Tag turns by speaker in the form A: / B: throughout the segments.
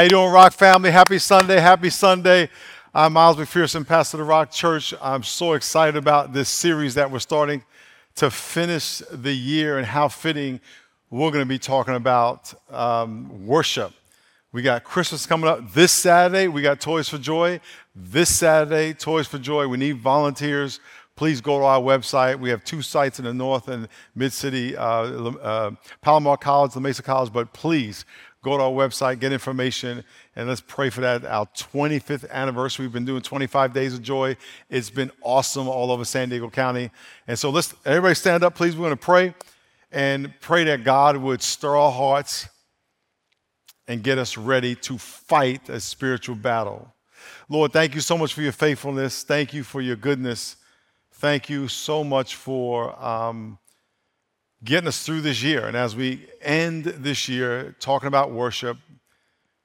A: How you doing, Rock family? Happy Sunday, happy Sunday. I'm Miles McPherson, pastor of the Rock Church. I'm so excited about this series that we're starting to finish the year and how fitting we're going to be talking about um, worship. We got Christmas coming up this Saturday. We got Toys for Joy this Saturday. Toys for Joy. We need volunteers. Please go to our website. We have two sites in the north and mid city, uh, uh, Palomar College, La Mesa College, but please Go to our website, get information, and let's pray for that. Our 25th anniversary. We've been doing 25 days of joy. It's been awesome all over San Diego County. And so let's everybody stand up, please. We're going to pray and pray that God would stir our hearts and get us ready to fight a spiritual battle. Lord, thank you so much for your faithfulness. Thank you for your goodness. Thank you so much for um, getting us through this year. And as we end this year talking about worship,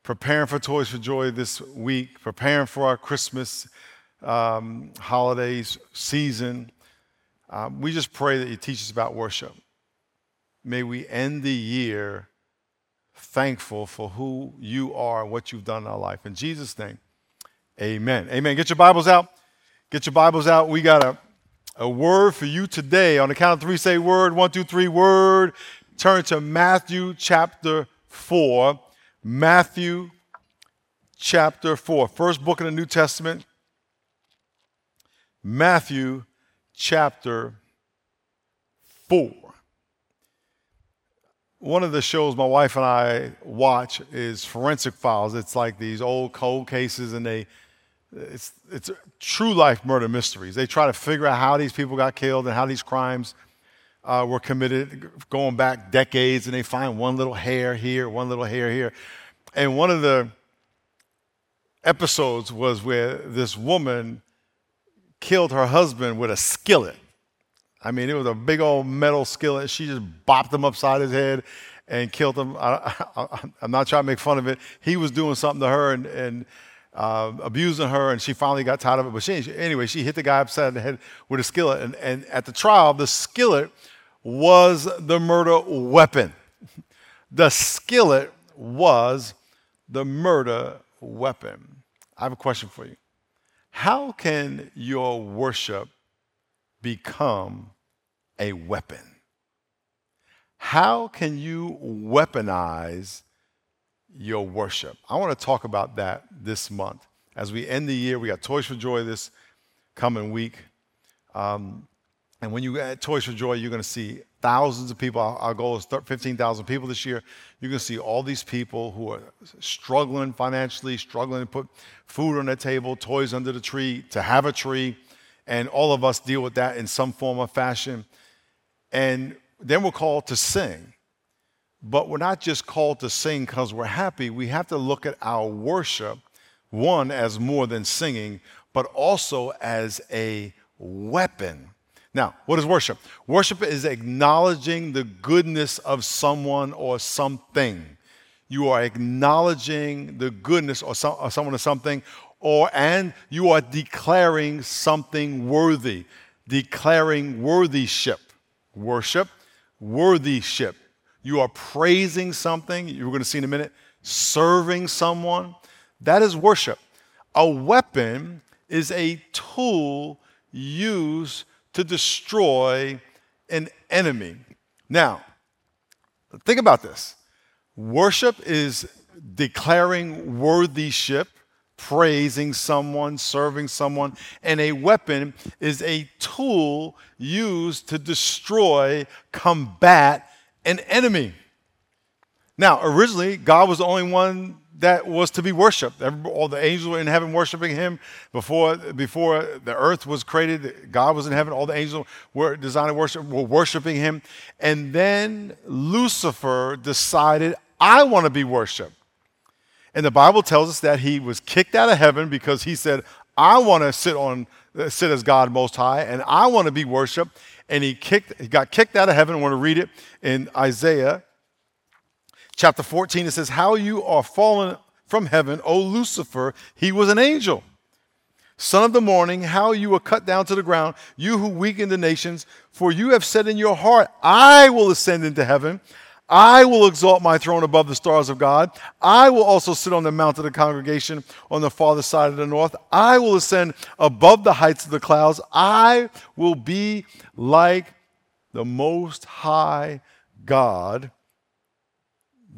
A: preparing for Toys for Joy this week, preparing for our Christmas um, holidays season, um, we just pray that you teach us about worship. May we end the year thankful for who you are and what you've done in our life. In Jesus' name, amen. Amen. Get your Bibles out. Get your Bibles out. We got a a word for you today. On the count of three, say word. One, two, three, word. Turn to Matthew chapter 4. Matthew chapter 4. First book in the New Testament. Matthew chapter 4. One of the shows my wife and I watch is Forensic Files. It's like these old cold cases, and they it's, it's true life murder mysteries. They try to figure out how these people got killed and how these crimes uh, were committed going back decades, and they find one little hair here, one little hair here. And one of the episodes was where this woman killed her husband with a skillet. I mean, it was a big old metal skillet. She just bopped him upside his head and killed him. I, am not trying to make fun of it. He was doing something to her, and, and uh, abusing her, and she finally got tired of it. But she, anyway, she hit the guy upside the head with a skillet. And, and at the trial, the skillet was the murder weapon. The skillet was the murder weapon. I have a question for you. How can your worship become a weapon? How can you weaponize your worship. I want to talk about that this month. As we end the year, we got Toys for Joy this coming week. Um, and when you add Toys for Joy, you're going to see thousands of people. Our, goal is 15,000 people this year. You're going to see all these people who are struggling financially, struggling to put food on their table, toys under the tree, to have a tree. And all of us deal with that in some form or fashion. And then we're called to sing. But we're not just called to sing because we're happy. We have to look at our worship, one, as more than singing, but also as a weapon. Now, what is worship? Worship is acknowledging the goodness of someone or something. You are acknowledging the goodness or, some, or someone or something, or and you are declaring something worthy, declaring worthyship. Worship, worthyship. You are praising something, you're going to see in a minute, serving someone. That is worship. A weapon is a tool used to destroy an enemy. Now, think about this worship is declaring worthyship, praising someone, serving someone, and a weapon is a tool used to destroy, combat, an enemy. Now, originally, God was the only one that was to be worshiped. All the angels were in heaven worshiping him before, before the earth was created. God was in heaven. All the angels were designed to worship, were worshiping him. And then Lucifer decided, I want to be worshiped. And the Bible tells us that he was kicked out of heaven because he said, I want to sit on sit as God most high, and I want to be worshiped and he kicked, he got kicked out of heaven. I want to read it in Isaiah chapter 14. It says, How you are fallen from heaven, O Lucifer, he was an angel. Son of the morning, how you were cut down to the ground, you who weaken the nations, for you have said in your heart, I will ascend into heaven. I will exalt my throne above the stars of God. I will also sit on the mount of the congregation on the farther side of the north. I will ascend above the heights of the clouds. I will be like the Most High God.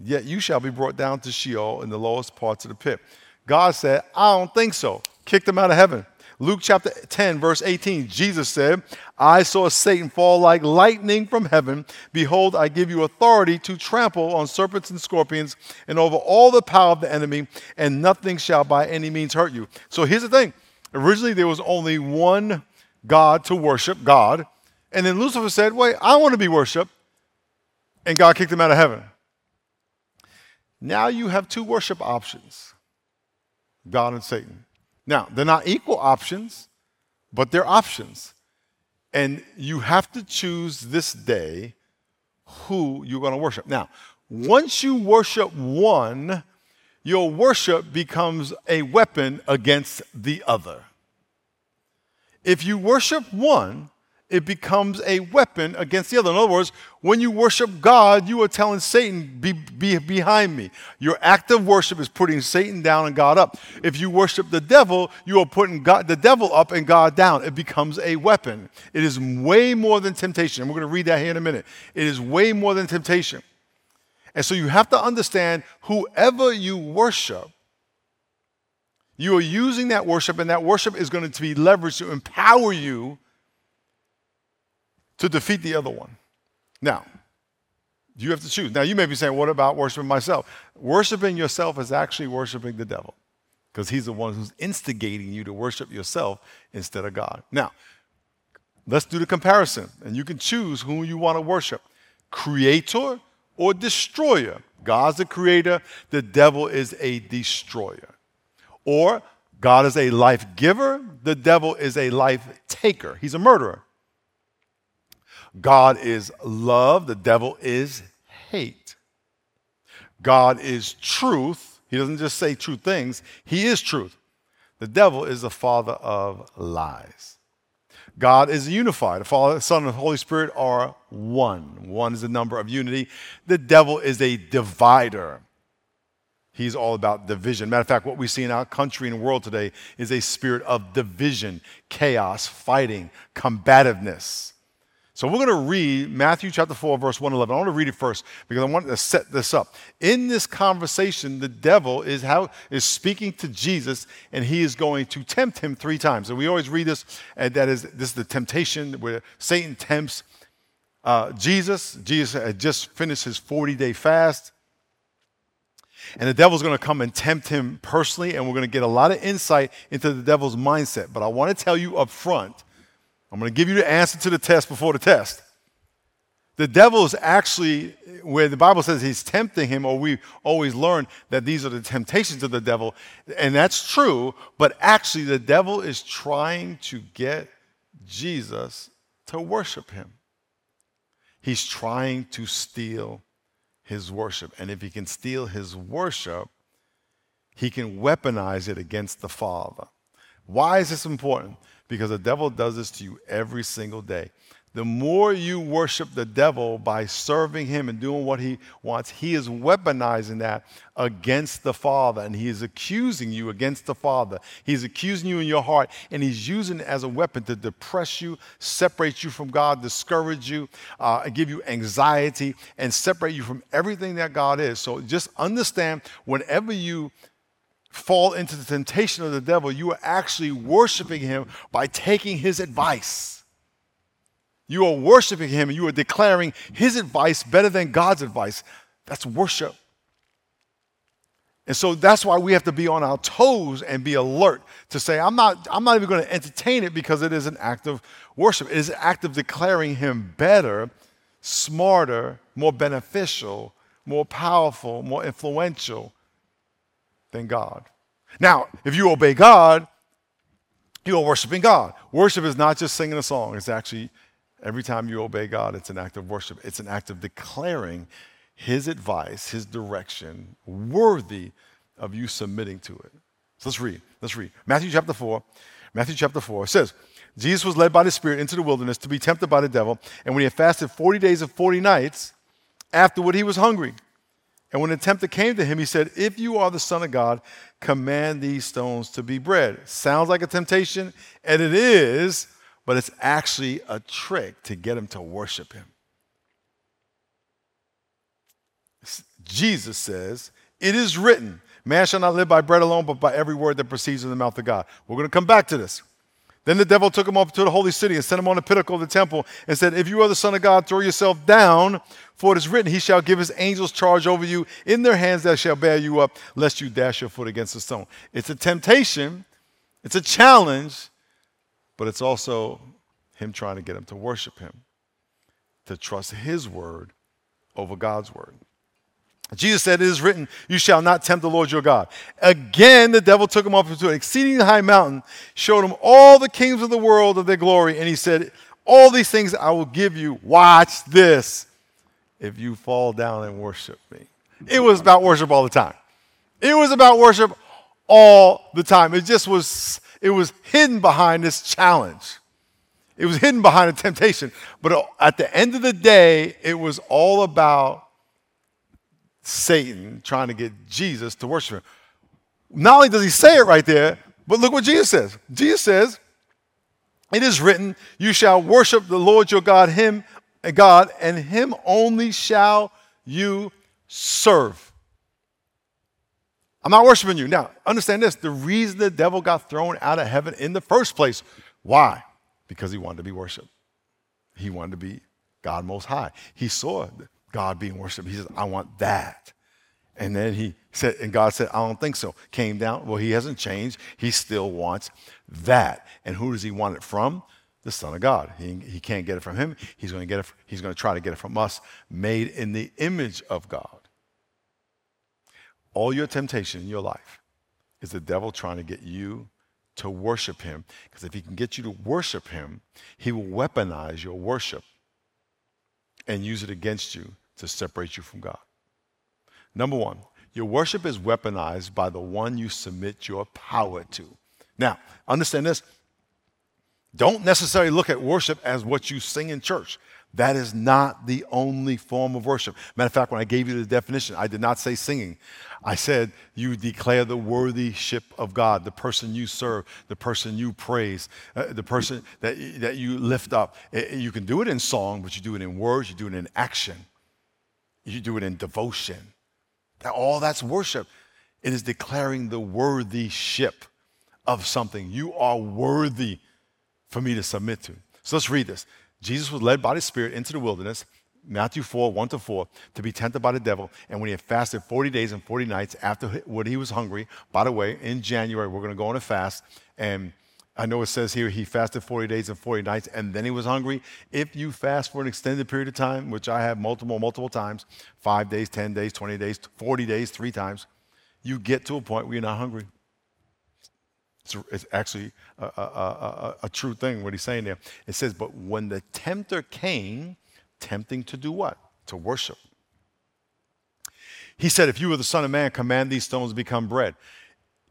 A: Yet you shall be brought down to Sheol in the lowest parts of the pit. God said, I don't think so. Kicked him out of heaven. Luke chapter 10, verse 18, Jesus said, I saw Satan fall like lightning from heaven. Behold, I give you authority to trample on serpents and scorpions and over all the power of the enemy, and nothing shall by any means hurt you. So here's the thing originally, there was only one God to worship, God. And then Lucifer said, Wait, I want to be worshiped. And God kicked him out of heaven. Now you have two worship options God and Satan. Now, they're not equal options, but they're options. And you have to choose this day who you're going to worship. Now, once you worship one, your worship becomes a weapon against the other. If you worship one, it becomes a weapon against the other. In other words, when you worship God, you are telling Satan, be, be behind me. Your act of worship is putting Satan down and God up. If you worship the devil, you are putting God, the devil up and God down. It becomes a weapon. It is way more than temptation. And we're going to read that here in a minute. It is way more than temptation. And so you have to understand whoever you worship, you are using that worship, and that worship is going to be leveraged to empower you to defeat the other one. Now, you have to choose. Now, you may be saying, what about worshiping myself? Worshiping yourself is actually worshiping the devil because he's the one who's instigating you to worship yourself instead of God. Now, let's do the comparison, and you can choose whom you want to worship creator or destroyer. God's the creator, the devil is a destroyer. Or God is a life giver, the devil is a life taker. He's a murderer. God is love, the devil is hate. God is truth. He doesn't just say true things, he is truth. The devil is the father of lies. God is unified. The Father, Son, and Holy Spirit are one. One is the number of unity. The devil is a divider. He's all about division. Matter of fact, what we see in our country and world today is a spirit of division, chaos, fighting, combativeness. So we're going to read Matthew chapter 4, verse 111. I want to read it first because I want to set this up. In this conversation, the devil is how is speaking to Jesus, and he is going to tempt him three times. And we always read this, and that is this is the temptation where Satan tempts uh, Jesus. Jesus had just finished his 40-day fast. And the devil's going to come and tempt him personally, and we're going to get a lot of insight into the devil's mindset. But I want to tell you up front I'm going to give you the answer to the test before the test. The devil is actually, where the Bible says he's tempting him, or we always learn that these are the temptations of the devil, and that's true, but actually the devil is trying to get Jesus to worship him. He's trying to steal his worship. And if he can steal his worship, he can weaponize it against the Father. Why is this important? Because the devil does this to you every single day. The more you worship the devil by serving him and doing what he wants, he is weaponizing that against the Father and he is accusing you against the Father. He's accusing you in your heart and he's using it as a weapon to depress you, separate you from God, discourage you, uh, give you anxiety, and separate you from everything that God is. So just understand whenever you fall into the temptation of the devil, you are actually worshiping him by taking his advice. You are worshiping him and you are declaring his advice better than God's advice. That's worship. And so that's why we have to be on our toes and be alert to say, I'm not, I'm not even going to entertain it because it is an act of worship. It is an act of declaring him better, smarter, more beneficial, more powerful, more influential than God. Now, if you obey God, you are worshiping God. Worship is not just singing a song, it's actually every time you obey God, it's an act of worship. It's an act of declaring His advice, His direction, worthy of you submitting to it. So let's read. Let's read. Matthew chapter 4. Matthew chapter 4 says, Jesus was led by the Spirit into the wilderness to be tempted by the devil, and when he had fasted 40 days and 40 nights, Afterward, he was hungry. And when the tempter came to him, he said, If you are the Son of God, command these stones to be bread. Sounds like a temptation, and it is, but it's actually a trick to get him to worship him. Jesus says, It is written, man shall not live by bread alone, but by every word that proceeds from the mouth of God. We're going to come back to this. Then the devil took him up to the holy city and set him on the pinnacle of the temple and said, If you are the Son of God, throw yourself down, for it is written, He shall give His angels charge over you. In their hands they shall bear you up, lest you dash your foot against a stone. It's a temptation, it's a challenge, but it's also him trying to get him to worship him, to trust His word over God's word. Jesus said, It is written, You shall not tempt the Lord your God. Again, the devil took him up into an exceeding high mountain, showed him all the kings of the world of their glory, and he said, All these things I will give you. Watch this if you fall down and worship me. It was about worship all the time. It was about worship all the time. It just was, it was hidden behind this challenge. It was hidden behind a temptation. But at the end of the day, it was all about Satan trying to get Jesus to worship him. Not only does he say it right there, but look what Jesus says. Jesus says, It is written, You shall worship the Lord your God, him and God, and him only shall you serve. I'm not worshiping you. Now, understand this the reason the devil got thrown out of heaven in the first place, why? Because he wanted to be worshiped. He wanted to be God Most High. He saw God being worshiped. He says, I want that. And then he said, and God said, I don't think so. Came down. Well, he hasn't changed. He still wants that. And who does he want it from? The Son of God. He, he can't get it from him. He's going to get it. He's going to try to get it from us, made in the image of God. All your temptation in your life is the devil trying to get you to worship him. Because if he can get you to worship him, he will weaponize your worship and use it against you to separate you from God. Number one, your worship is weaponized by the one you submit your power to. Now, understand this. Don't necessarily look at worship as what you sing in church. That is not the only form of worship. Matter of fact, when I gave you the definition, I did not say singing. I said you declare the worthyship of God, the person you serve, the person you praise, uh, the person that, that you lift up. You can do it in song, but you do it in words, you do it in action, you do it in devotion. All that's worship. It is declaring the worthyship of something. You are worthy for me to submit to. So let's read this. Jesus was led by the Spirit into the wilderness, Matthew 4, 1 to 4, to be tempted by the devil. And when he had fasted 40 days and 40 nights after what he was hungry, by the way, in January, we're going to go on a fast. And I know it says here he fasted 40 days and 40 nights and then he was hungry. If you fast for an extended period of time, which I have multiple, multiple times five days, 10 days, 20 days, 40 days, three times you get to a point where you're not hungry. It's, it's actually a, a, a, true thing, what he's saying there. It says, But when the tempter came, tempting to do what? To worship. He said, If you were the Son of Man, command these stones to become bread.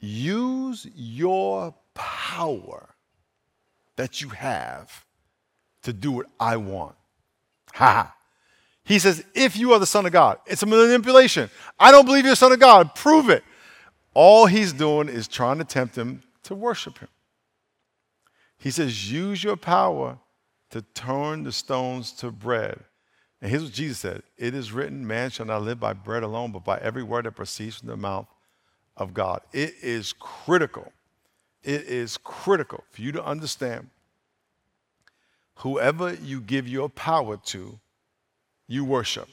A: Use your power that you have to do what I want. Ha ha. He says, if you are the Son of God, it's a manipulation. I don't believe you're the Son of God. Prove it. All he's doing is trying to tempt him to worship him. He says, use your power to turn the stones to bread. And here's what Jesus said It is written, man shall not live by bread alone, but by every word that proceeds from the mouth of God. It is critical. It is critical for you to understand whoever you give your power to, you worship.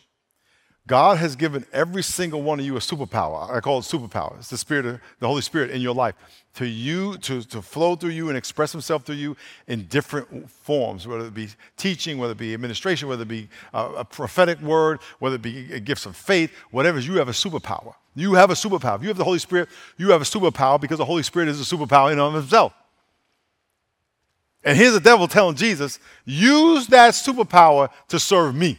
A: God has given every single one of you a superpower. I call it superpower. It's the Spirit, of, the Holy Spirit in your life to you to, to flow through you and express Himself through you in different forms, whether it be teaching, whether it be administration, whether it be a, a prophetic word, whether it be gifts of faith, whatever. You have a superpower. You have a superpower. If you have the Holy Spirit, you have a superpower because the Holy Spirit is a superpower in and of Himself. And here's the devil telling Jesus, use that superpower to serve me.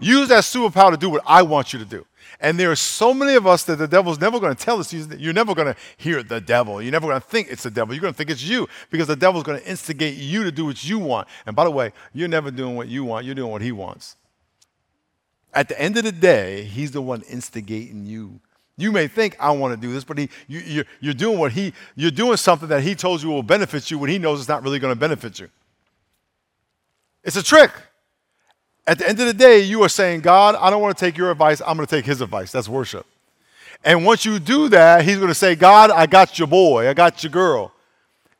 A: Use that superpower to do what I want you to do. And there are so many of us that the devil's never going to tell us. You're never going to hear the devil. You're never going to think it's the devil. You're going to think it's you because the devil's going to instigate you to do what you want. And by the way, you're never doing what you want. You're doing what he wants. At the end of the day, he's the one instigating you. You may think I want to do this, but he, you, you're, you're doing what he, you're doing something that he told you will benefit you when he knows it's not really going to benefit you. It's a trick. At the end of the day, you are saying, God, I don't want to take your advice. I'm going to take his advice. That's worship. And once you do that, he's going to say, God, I got your boy. I got your girl.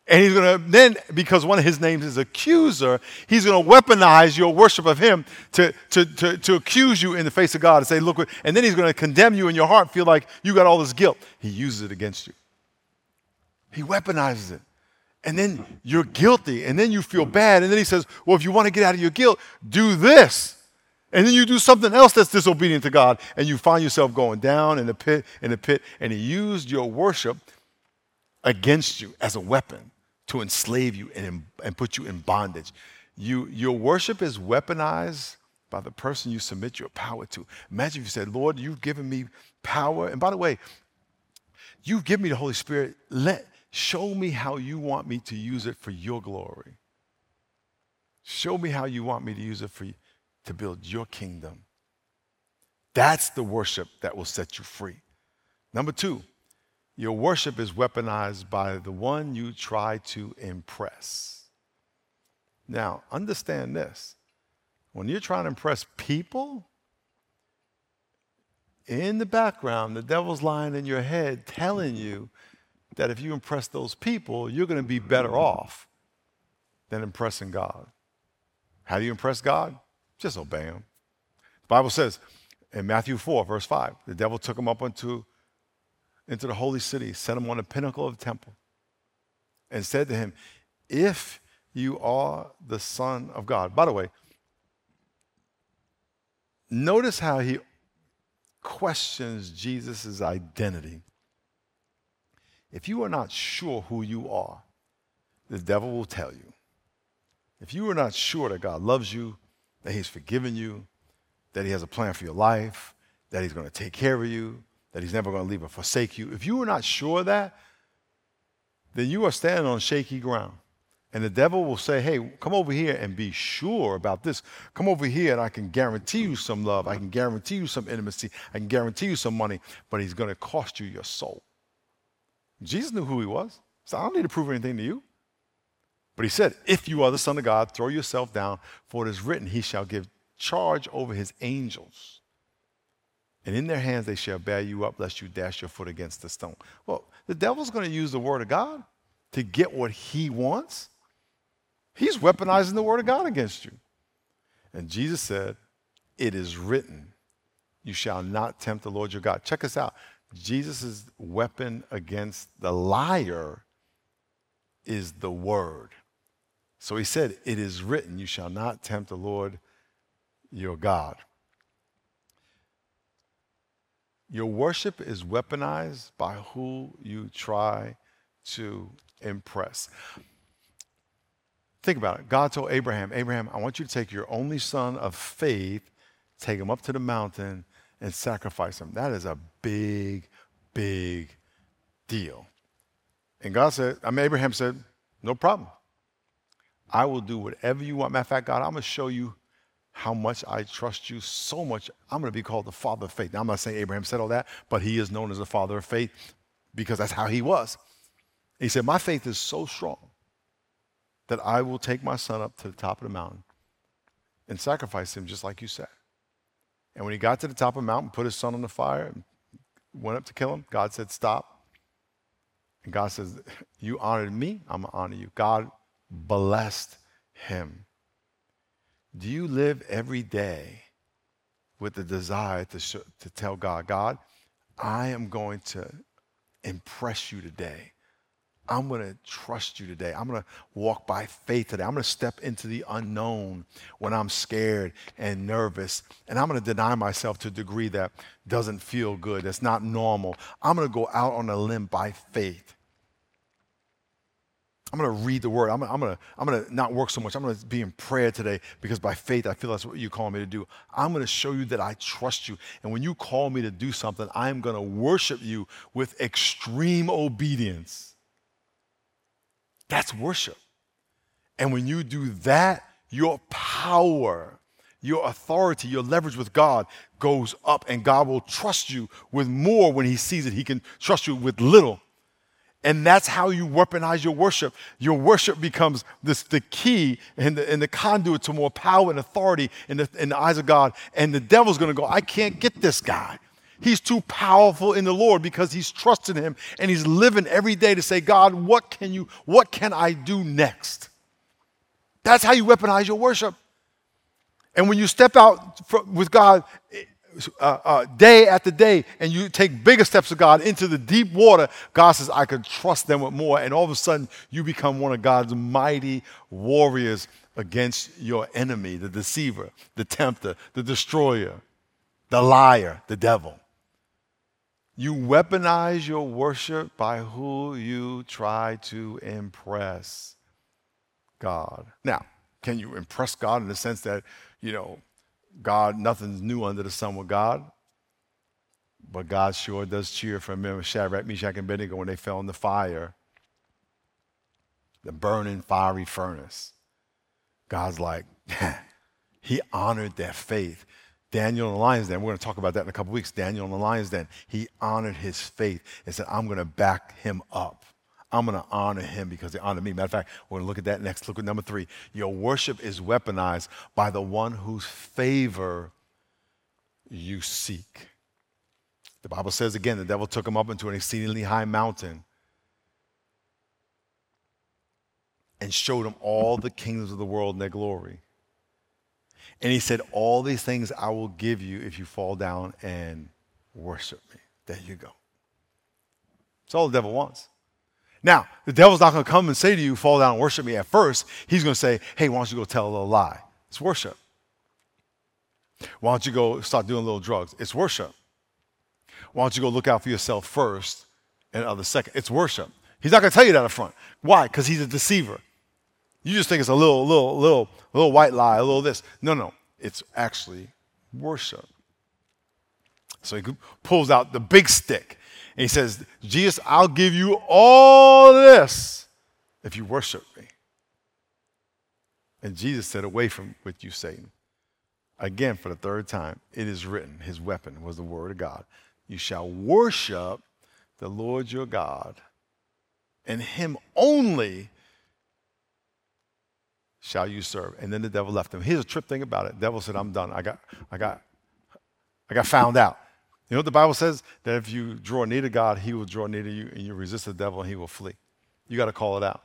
A: And he's going to then, because one of his names is accuser, he's going to weaponize your worship of him to, to, to, to accuse you in the face of God and say, look, and then he's going to condemn you in your heart, feel like you got all this guilt. He uses it against you. He weaponizes it. And then you're guilty. And then you feel bad. And then he says, well, if you want to get out of your guilt, do this. And then you do something else that's disobedient to God. And you find yourself going down in the pit, in the pit. And he used your worship against you as a weapon to enslave you and, and put you in bondage. You, your worship is weaponized by the person you submit your power to. Imagine if you said, Lord, you've given me power. And by the way, you've given me the Holy Spirit. Let, show me how you want me to use it for your glory. Show me how you want me to use it for to build your kingdom. That's the worship that will set you free. Number two, your worship is weaponized by the one you try to impress. Now, understand this. When you're trying to impress people, in the background, the devil's lying in your head telling you that if you impress those people, you're going to be better off than impressing God. How do you impress God? Just obey him. The Bible says in Matthew 4, verse 5, the devil took him up into into the holy city, set him on the pinnacle of the temple, and said to him, If you are the Son of God. By the way, notice how he questions Jesus' identity. If you are not sure who you are, the devil will tell you. If you are not sure that God loves you, that He's forgiven you, that He has a plan for your life, that He's going to take care of you, that he's never going to leave or forsake you, if you are not sure of that, then you are standing on shaky ground. And the devil will say, Hey, come over here and be sure about this. Come over here and I can guarantee you some love. I can guarantee you some intimacy. I can guarantee you some money, but he's going to cost you your soul. Jesus knew who he was. So I don't need to prove anything to you. But he said, If you are the Son of God, throw yourself down, for it is written, He shall give charge over his angels and in their hands they shall bear you up, lest you dash your foot against the stone. Well, the devil's going to use the word of God to get what he wants. He's weaponizing the word of God against you. And Jesus said, It is written, you shall not tempt the Lord your God. Check us out. Jesus' weapon against the liar is the word. So he said, It is written, you shall not tempt the Lord your God. Your worship is weaponized by who you try to impress. Think about it. God told Abraham, Abraham, I want you to take your only son of faith, take him up to the mountain, and sacrifice him. That is a big, big deal. And God said, I mean, Abraham said, No problem. I will do whatever you want. Matter of fact, God, I'm going to show you how much I trust you so much. I'm going to be called the father of faith. Now, I'm not saying Abraham said all that, but he is known as the father of faith because that's how he was. He said, My faith is so strong that I will take my son up to the top of the mountain and sacrifice him just like you said. And when he got to the top of the mountain, put his son on the fire, and went up to kill him, God said, Stop. And God says, You honored me, I'm going to honor you. God blessed him. Do you live every day with the desire to, sh- to tell God, God, I am going to impress you today. I'm going to trust you today. I'm going to walk by faith today. I'm going to step into the unknown when I'm scared and nervous. And I'm going to deny myself to a degree that doesn't feel good, that's not normal. I'm going to go out on a limb by faith. I'm going to read the word. I'm, I'm going to I'm going to not work so much. I'm going to be in prayer today because by faith, I feel that's what you call me to do. I'm going to show you that I trust you. And when you call me to do something, I'm going to worship you with extreme obedience. That's worship. And when you do that, your power, your authority, your leverage with God goes up, and God will trust you with more when He sees it. He can trust you with little. And that's how you weaponize your worship. Your worship becomes this, the key and the, and the conduit to more power and authority in the, in the eyes of God. And the devil's going to go, I can't get this guy. He's too powerful in the Lord because he's trusting him and he's living every day to say, God, what can you, what can I do next? That's how you weaponize your worship. And when you step out with God uh, uh, day after day and you take bigger steps of God into the deep water, God says, I can trust them with more. And all of a sudden, you become one of God's mighty warriors against your enemy, the deceiver, the tempter, the destroyer, the liar, the devil. You weaponize your worship by who you try to impress God. Now, can you impress God in the sense that, you know, God, nothing's new under the sun with God. But God sure does cheer for them. Shadrach, Meshach, and Abednego when they fell in the fire, the burning fiery furnace. God's like, he honored their faith. Daniel in the lion's den, we're going to talk about that in a couple weeks. Daniel in the lion's den, he honored his faith and said, I'm going to back him up. I'm going to honor him because they honor me. Matter of fact, we're going to look at that next. Look at number three. Your worship is weaponized by the one whose favor you seek. The Bible says again, the devil took him up into an exceedingly high mountain and showed him all the kingdoms of the world and their glory. And he said, All these things I will give you if you fall down and worship me. There you go. That's all the devil wants. Now, the devil's not going to come and say to you, fall down and worship me at first. He's going to say, hey, why don't you go tell a little lie? It's worship. Why don't you go start doing little drugs? It's worship. Why don't you go look out for yourself first and other second? It's worship. He's not going to tell you that up front. Why? Because he's a deceiver. You just think it's a little, little, little, little white lie, a little this. No, no. It's actually worship. So he pulls out the big stick and he says, Jesus, I'll give you all this if you worship me. And Jesus said, Away from with you, Satan. Again, for the third time, it is written, his weapon was the word of God. You shall worship the Lord your God, and him only shall you serve. And then the devil left him. Here's a trip thing about it. The devil said, I'm done. I got, I got, I got found out. You know what the Bible says? That if you draw near to God, He will draw near to you, and you resist the devil, and He will flee. You got to call it out.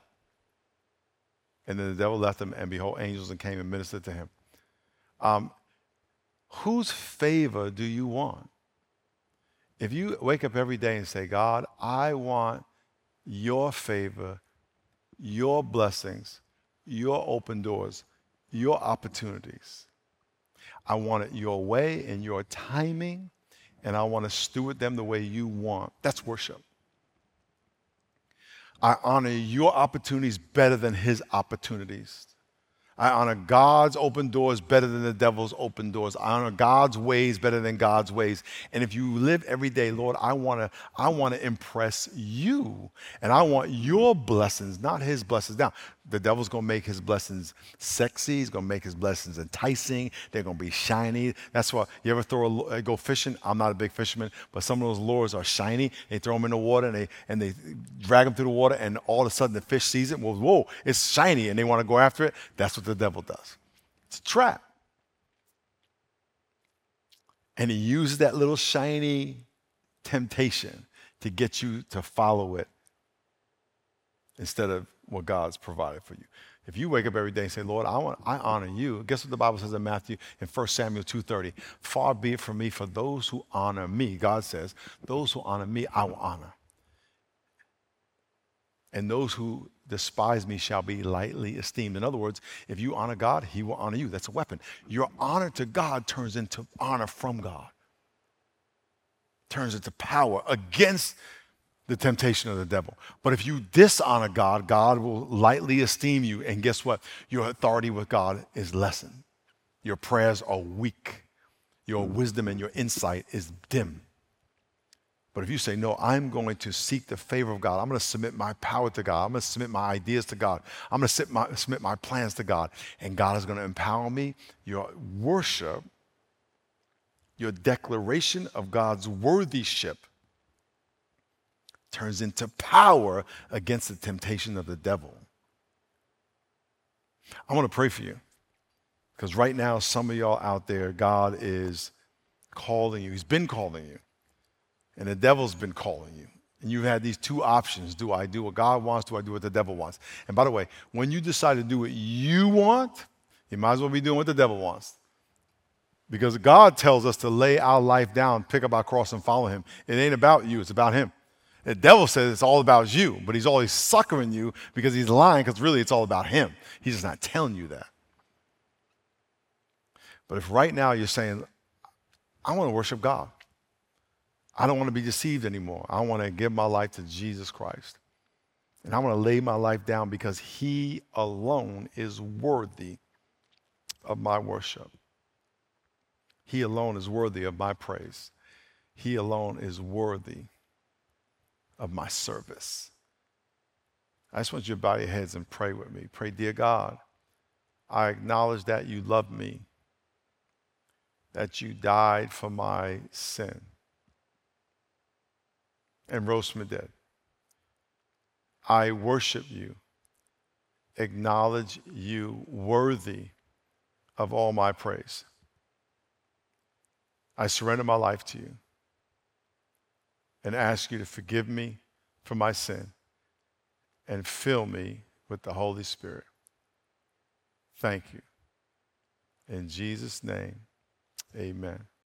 A: And then the devil left him, and behold, angels and came and ministered to him. Um, whose favor do you want? If you wake up every day and say, God, I want your favor, your blessings, your open doors, your opportunities. I want it your way and your timing and I want to steward them the way you want. That's worship. I honor your opportunities better than his opportunities. I honor God's open doors better than the devil's open doors. I honor God's ways better than God's ways. And if you live every day, Lord, I want to I want to impress you. And I want your blessings, not his blessings. Now, the devil's going to make his blessings sexy. He's going to make his blessings enticing. They're going to be shiny. That's why you ever throw a, go fishing. I'm not a big fisherman, but some of those lures are shiny. They throw them in the water and they and they drag them through the water, and all of a sudden the fish sees it. Well, whoa, it's shiny, and they want to go after it. That's what the devil does. It's a trap, and he uses that little shiny temptation to get you to follow it instead of what God's provided for you. If you wake up every day and say, Lord, I, want, I honor you, guess what the Bible says in Matthew in 1 Samuel 2.30? Far be it from me for those who honor me, God says, those who honor me, I will honor. And those who despise me shall be lightly esteemed. In other words, if you honor God, he will honor you. That's a weapon. Your honor to God turns into honor from God. Turns into power against the temptation of the devil. But if you dishonor God, God will lightly esteem you. And guess what? Your authority with God is lessened. Your prayers are weak. Your wisdom and your insight is dim. But if you say, no, I'm going to seek the favor of God, I'm going to submit my power to God, I'm going to submit my ideas to God, I'm going to submit my, submit my plans to God, and God is going to empower me, your worship, your declaration of God's worthyship turns into power against the temptation of the devil. I want to pray for you because right now, some of y'all out there, God is calling you. He's been calling you, and the devil's been calling you. And you've had these two options do I do what God wants? Do I do what the devil wants? And by the way, when you decide to do what you want, you might as well be doing what the devil wants. Because God tells us to lay our life down, pick up our cross, and follow Him. It ain't about you, it's about Him. The devil says it's all about you, but he's always suckering you because he's lying because really it's all about him. He's just not telling you that. But if right now you're saying, I want to worship God, I don't want to be deceived anymore. I want to give my life to Jesus Christ. And I want to lay my life down because he alone is worthy of my worship. He alone is worthy of my praise. He alone is worthy of my service. I just want you to bow your heads and pray with me. Pray, dear God, I acknowledge that you love me, that you died for my sin and rose from the dead. I worship you, acknowledge you worthy of all my praise. I surrender my life to you and ask you to forgive me for my sin and fill me with the Holy Spirit. Thank you. In Jesus' name, amen.